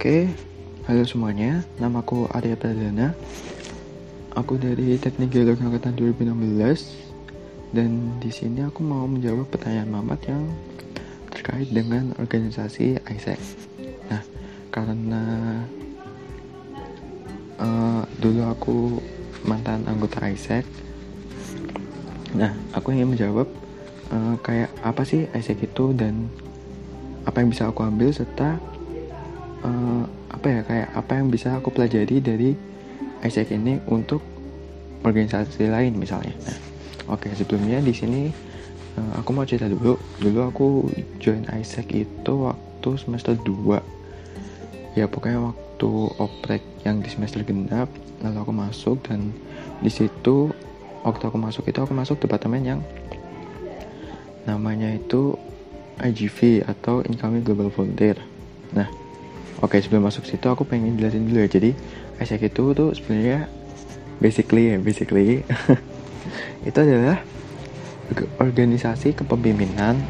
Oke, halo semuanya. Namaku Arya Pradana. Aku dari Teknik Geologi Angkatan 2016 dan di sini aku mau menjawab pertanyaan Mamat yang terkait dengan organisasi ISEC. Nah, karena uh, dulu aku mantan anggota ISEC, nah aku ingin menjawab uh, kayak apa sih ISEC itu dan apa yang bisa aku ambil serta uh, apa ya kayak apa yang bisa aku pelajari dari ISEC ini untuk organisasi lain misalnya. Nah, oke okay, sebelumnya di sini uh, aku mau cerita dulu. Dulu aku join ISEC itu waktu semester 2 Ya pokoknya waktu oprek yang di semester genap lalu aku masuk dan di situ waktu aku masuk itu aku masuk departemen yang namanya itu IGV atau Incoming Global Volunteer. Nah, Oke sebelum masuk situ aku pengen jelasin dulu ya. Jadi ISEC itu tuh sebenarnya basically ya basically itu adalah organisasi kepemimpinan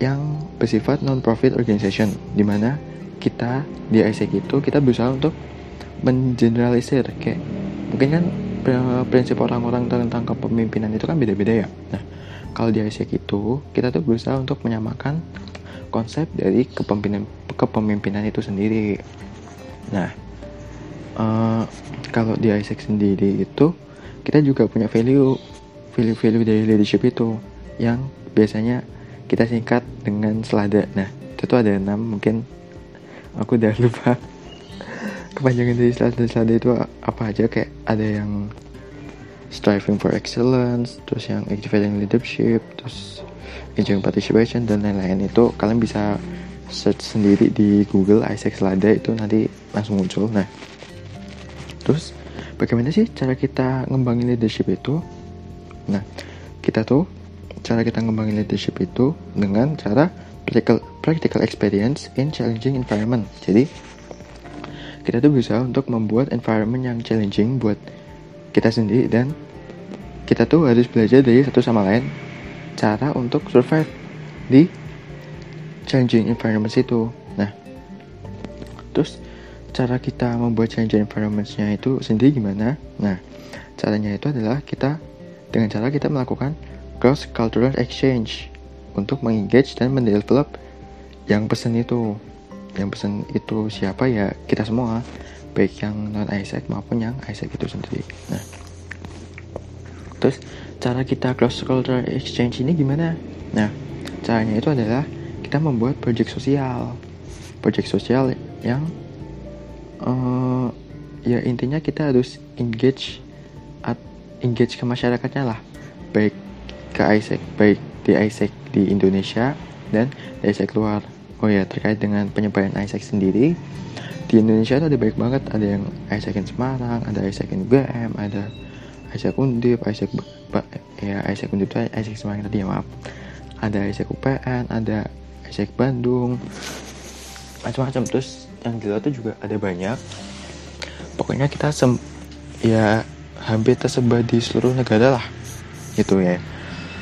yang bersifat non-profit organization di mana kita di ISEC itu kita berusaha untuk mengeneralisir kayak mungkin kan prinsip orang-orang tentang kepemimpinan itu kan beda-beda ya. Nah, kalau di ISEC itu kita tuh berusaha untuk menyamakan konsep dari kepemimpinan kepemimpinan itu sendiri. Nah, uh, kalau di ISEC sendiri itu kita juga punya value value-value dari leadership itu yang biasanya kita singkat dengan selada. Nah, itu tuh ada enam mungkin aku udah lupa kepanjangan dari selada selada itu apa aja kayak ada yang striving for excellence, terus yang activating leadership, terus enjoying participation dan lain-lain. Itu kalian bisa search sendiri di Google Isaac Selada itu nanti langsung muncul. Nah terus bagaimana sih cara kita ngembangin leadership itu? Nah kita tuh cara kita ngembangin leadership itu dengan cara practical practical experience in challenging environment. Jadi kita tuh berusaha untuk membuat environment yang challenging buat kita sendiri dan kita tuh harus belajar dari satu sama lain cara untuk survive di challenging environment itu. Nah terus cara kita membuat challenging environmentsnya itu sendiri gimana? Nah caranya itu adalah kita dengan cara kita melakukan cross cultural exchange untuk mengengage dan mendevelop yang pesen itu. Yang pesen itu siapa? Ya kita semua baik yang non Isaac maupun yang Isaac itu sendiri. Nah terus cara kita cross cultural exchange ini gimana? Nah caranya itu adalah kita membuat project sosial. Project sosial yang uh, ya intinya kita harus engage at, engage ke masyarakatnya lah. Baik ke ISEC baik di ISEC di Indonesia dan di ISEC luar. Oh ya terkait dengan penyebaran ISEC sendiri di Indonesia itu ada baik banget. Ada yang ISEC in Semarang ada ISEC in UGM ada ISEC Undip ISEC ya ISEC Undip itu ISEC Semarang tadi ya maaf. Ada ISEC UPN ada Isaac Bandung. Macam-macam. Terus yang luar tuh juga ada banyak. Pokoknya kita sem ya hampir tersebar di seluruh negara lah gitu ya.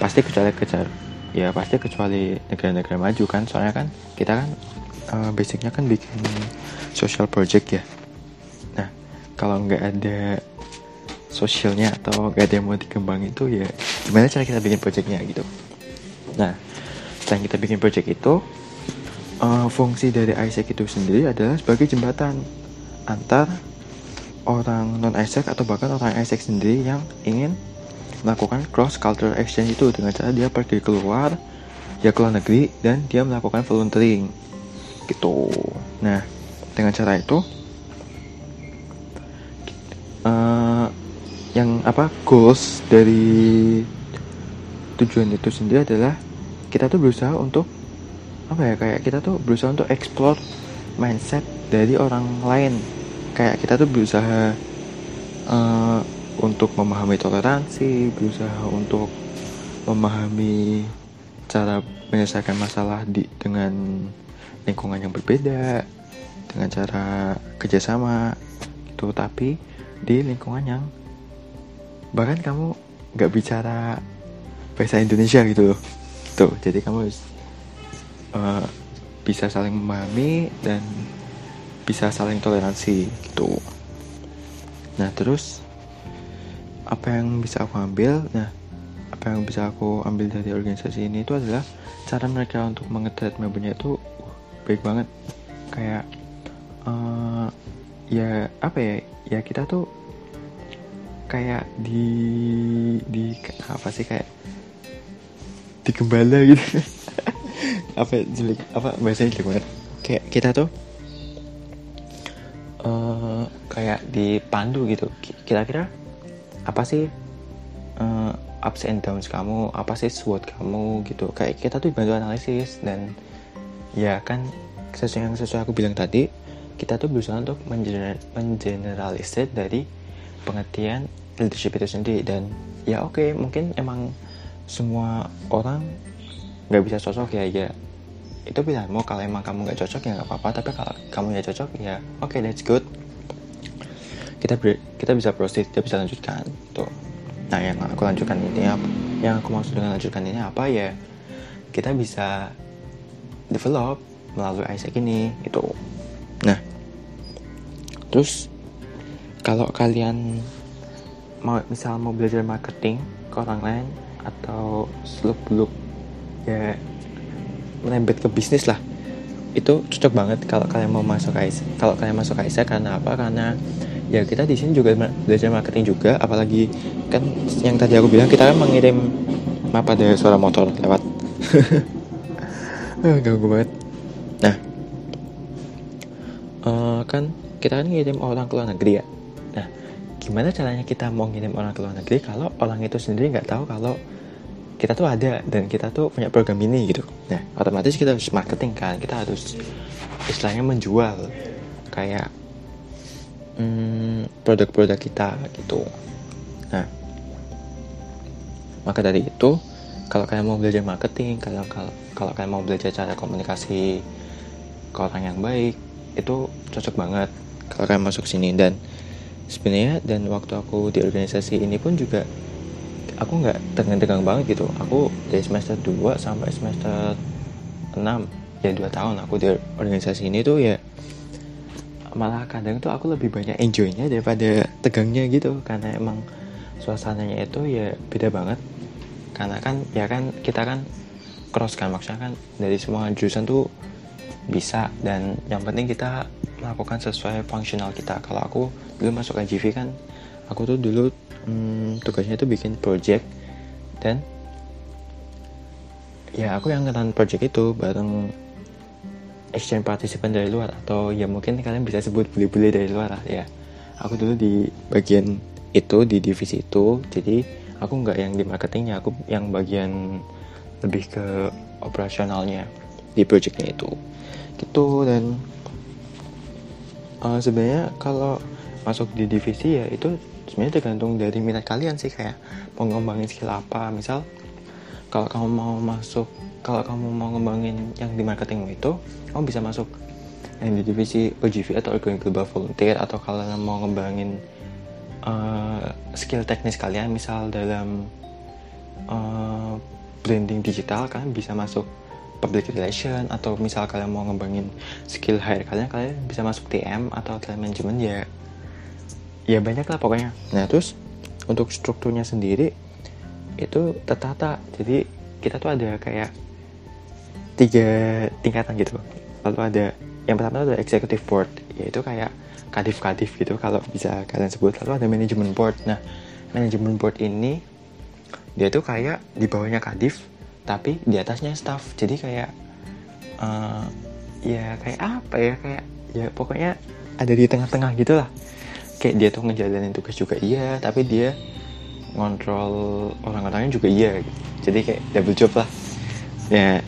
Pasti kecuali kejar ya pasti kecuali negara-negara maju kan. Soalnya kan kita kan uh, basicnya kan bikin social project ya. Nah kalau nggak ada sosialnya atau nggak ada yang mau dikembang itu ya gimana cara kita bikin projectnya gitu. Nah setelah kita bikin project itu uh, fungsi dari Isaac itu sendiri adalah sebagai jembatan antar orang non Isaac atau bahkan orang Isaac sendiri yang ingin melakukan cross cultural exchange itu dengan cara dia pergi keluar ya keluar negeri dan dia melakukan volunteering. Gitu. Nah dengan cara itu uh, yang apa goals dari tujuan itu sendiri adalah kita tuh berusaha untuk apa ya kayak kita tuh berusaha untuk explore mindset dari orang lain. Kayak kita tuh berusaha uh, untuk memahami toleransi berusaha untuk memahami cara menyelesaikan masalah di dengan lingkungan yang berbeda dengan cara kerjasama gitu. Tapi di lingkungan yang bahkan kamu nggak bicara bahasa Indonesia gitu loh. Gitu jadi kamu uh, bisa saling memahami dan bisa saling toleransi gitu. Nah terus apa yang bisa aku ambil? Nah apa yang bisa aku ambil dari organisasi ini itu adalah cara mereka untuk mengetret membernya itu uh, baik banget. Kayak uh, ya apa ya ya kita tuh kayak di di apa sih kayak di gembala gitu. Apa jelek apa bahasanya jelek banget? Kayak kita tuh uh, kayak dipandu gitu. Kira-kira apa sih uh, ups and downs kamu? Apa sih SWOT kamu gitu? Kayak kita tuh bantu analisis dan ya kan sesuai yang sesuai aku bilang tadi kita tuh berusaha untuk mengeneralisir dari pengertian leadership itu sendiri dan ya oke okay, mungkin emang semua orang nggak bisa cocok ya ya itu pilihanmu kalau emang kamu nggak cocok ya nggak apa-apa tapi kalau kamu nggak cocok ya oke okay, that's good kita kita bisa proceed kita bisa lanjutkan tuh Nah yang aku lanjutkan ini apa? Yang aku maksud dengan lanjutkan ini apa ya? Kita bisa develop melalui Isaac ini itu. Nah, terus kalau kalian mau misal mau belajar marketing ke orang lain atau seluk beluk ya menembet ke bisnis lah itu cocok banget kalau kalian mau masuk Isaac kalau kalian masuk Isaac karena apa? Karena ya kita di sini juga belajar marketing juga apalagi kan yang tadi aku bilang kita kan mengirim apa ada suara motor lewat. Ah, ganggu banget. Nah uh, kan kita kan ngirim orang ke luar negeri ya nah gimana caranya kita mau ngirim orang ke luar negeri kalau orang itu sendiri nggak tahu kalau kita tuh ada dan kita tuh punya program ini gitu? Nah otomatis kita harus marketing kan? Kita harus istilahnya menjual kayak hmm, produk-produk kita gitu. Nah maka dari itu kalau kalian mau belajar marketing kalau kalau, kalau kalian mau belajar cara komunikasi ke orang yang baik itu cocok banget. Kalau kalian masuk sini dan sebenarnya dan waktu aku di organisasi ini pun juga aku nggak tegang-tegang banget gitu. Aku dari semester 2 sampai semester 6 ya 2 tahun aku di organisasi ini tuh ya malah kadang tuh aku lebih banyak enjoynya daripada tegangnya gitu. Karena emang suasananya itu ya beda banget. Karena kan ya kan kita kan cross kan maksudnya kan dari semua jurusan tuh bisa dan yang penting kita melakukan sesuai fungsional kita. Kalau aku dulu masuk IGV kan aku tuh dulu hmm, tugasnya tuh bikin project. Dan ya aku yang ngeran project itu bareng exchange participant dari luar atau ya mungkin kalian bisa sebut bule-bule dari luar lah ya. Aku dulu di bagian itu di divisi itu. Jadi aku nggak yang di marketingnya aku yang bagian lebih ke operasionalnya di projectnya itu. Gitu dan uh, sebenarnya kalau masuk di divisi ya itu sebenarnya tergantung dari minat kalian sih kayak mau ngembangin skill apa. Misal kalau kamu mau masuk kalau kamu mau ngembangin yang di marketing itu kamu bisa masuk yang di divisi OGV atau Organic Global Volunteer atau kalian mau ngembangin uh, skill teknis kalian misal dalam uh, branding digital kalian bisa masuk public relation atau misal kalian mau ngembangin skill hire kalian kalian bisa masuk TM atau talent management ya ya banyak lah pokoknya. Nah terus untuk strukturnya sendiri itu tertata. Jadi kita tuh ada kayak tiga tingkatan gitu. Lalu ada yang pertama ada executive board yaitu kayak kadif-kadif gitu kalau bisa kalian sebut. Lalu ada manajemen board. Nah manajemen board ini dia tuh kayak di bawahnya kadif tapi di atasnya staff. Jadi kayak uh, ya kayak apa ya kayak ya pokoknya ada di tengah-tengah gitu lah. Kayak dia tuh ngejalanin tugas juga iya tapi dia ngontrol orang-orangnya juga iya. Jadi kayak double job lah. Ya.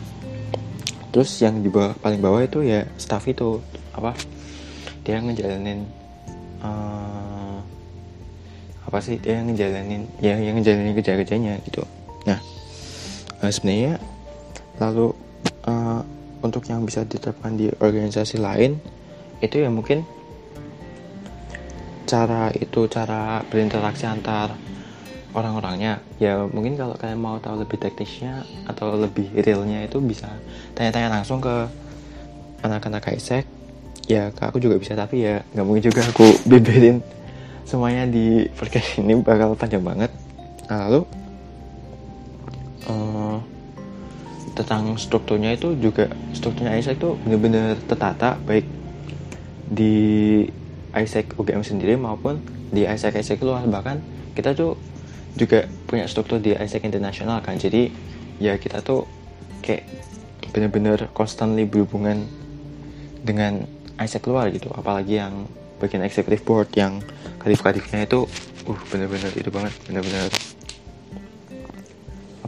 Terus yang di bawah paling bawah itu ya staff itu. Apa? Dia ngejalanin uh, apa sih? Dia ngejalanin ya yang ngejalanin kerja-kerjanya gitu. Nah uh, sebenarnya lalu uh, untuk yang bisa diterapkan di organisasi lain itu ya mungkin cara itu cara berinteraksi antar orang-orangnya. Ya mungkin kalau kalian mau tahu lebih teknisnya atau lebih realnya itu bisa tanya-tanya langsung ke anak-anak Isaac ya aku juga bisa tapi ya nggak mungkin juga aku beberin semuanya di podcast ini bakal panjang banget. Nah, lalu tentang strukturnya itu juga strukturnya Isaac itu benar-benar tertata baik di Isaac UGM sendiri maupun di Isaac Isaac luar. Bahkan kita tuh juga punya struktur di Isaac International kan. Jadi ya kita tuh kayak benar-benar constantly berhubungan dengan Isaac luar gitu. Apalagi yang bagian executive board yang kadif-kadifnya itu uh bener-bener itu banget bener-bener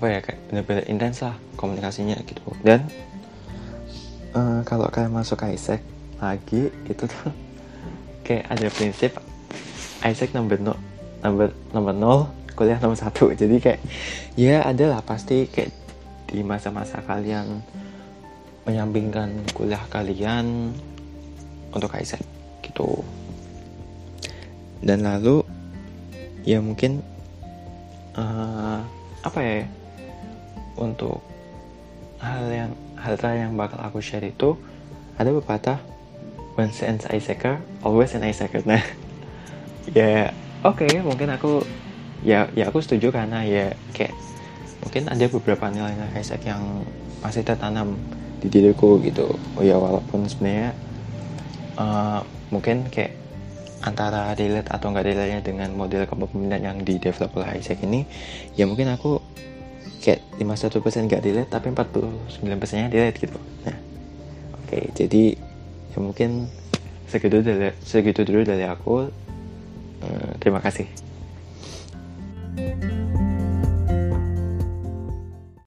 apa ya kayak bener-bener intens lah komunikasinya gitu. Dan uh, kalau kalian masuk ke Isaac lagi itu tuh kayak ada prinsip Isaac nomor no, nomor nomor nol kuliah nomor satu. Jadi kayak ya ada lah pasti kayak di masa-masa kalian menyampingkan kuliah kalian untuk Isaac gitu. Dan lalu ya mungkin uh, apa ya untuk hal yang hal yang bakal aku share itu ada pepatah once an Isaacer always an Isaacer. Nah ya oke okay, mungkin aku ya ya aku setuju karena ya kayak mungkin ada beberapa nilai-nilai Isaac yang masih tertanam di diriku gitu. Oh ya walaupun sebenarnya uh, mungkin kayak antara relate atau nggak relate dengan model kepemimpinan yang di develop oleh Isaac ini ya mungkin aku kayak 51% nggak relate tapi 49% nya relate gitu. Nah oke okay, jadi ya mungkin segitu dari segitu dulu dari aku. Uh, terima kasih. thank you